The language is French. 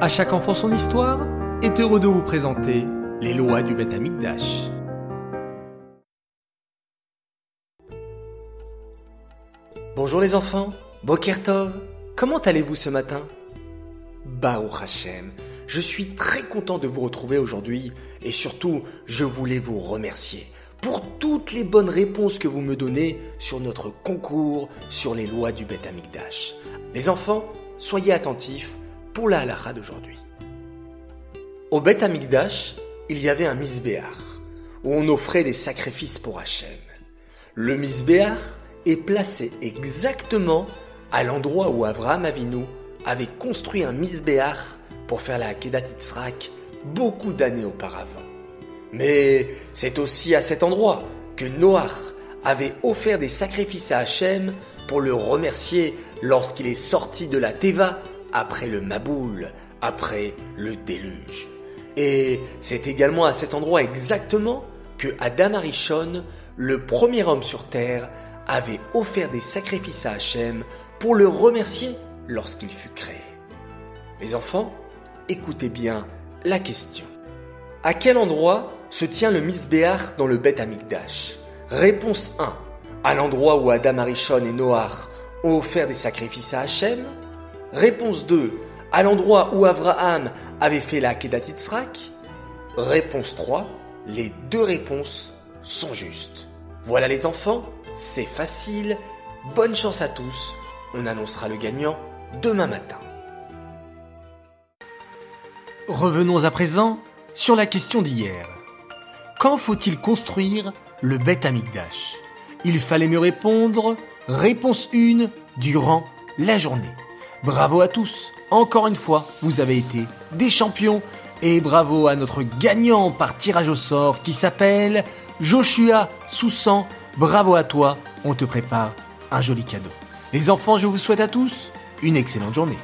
À chaque enfant son histoire est heureux de vous présenter les lois du Beth Amikdash. Bonjour les enfants, Boker Tov, comment allez-vous ce matin? Baruch Hashem, je suis très content de vous retrouver aujourd'hui et surtout je voulais vous remercier pour toutes les bonnes réponses que vous me donnez sur notre concours sur les lois du Beth Amikdash. Les enfants, soyez attentifs pour la halakha d'aujourd'hui. Au Beth Amikdash, il y avait un misbéach où on offrait des sacrifices pour Hachem. Le misbéach est placé exactement à l'endroit où Avraham Avinu avait construit un misbéach pour faire la Akedat Yitzhak beaucoup d'années auparavant. Mais c'est aussi à cet endroit que Noach avait offert des sacrifices à Hachem pour le remercier lorsqu'il est sorti de la Teva après le Maboul, après le déluge. Et c'est également à cet endroit exactement que Adam Arishon, le premier homme sur terre, avait offert des sacrifices à Hachem pour le remercier lorsqu'il fut créé. Les enfants, écoutez bien la question. À quel endroit se tient le Misbéach dans le Beth Amikdash? Réponse 1 à l'endroit où Adam Arishon et Noach ont offert des sacrifices à Hachem? Réponse 2. À l'endroit où Abraham avait fait la Kedat Yitzhak Réponse 3. Les deux réponses sont justes. Voilà les enfants, c'est facile. Bonne chance à tous. On annoncera le gagnant demain matin. Revenons à présent sur la question d'hier. Quand faut-il construire le Beth Amikdash? Il fallait me répondre réponse 1 durant la journée. Bravo à tous, encore une fois, vous avez été des champions et bravo à notre gagnant par tirage au sort qui s'appelle Joshua Soussan. Bravo à toi, on te prépare un joli cadeau. Les enfants, je vous souhaite à tous une excellente journée.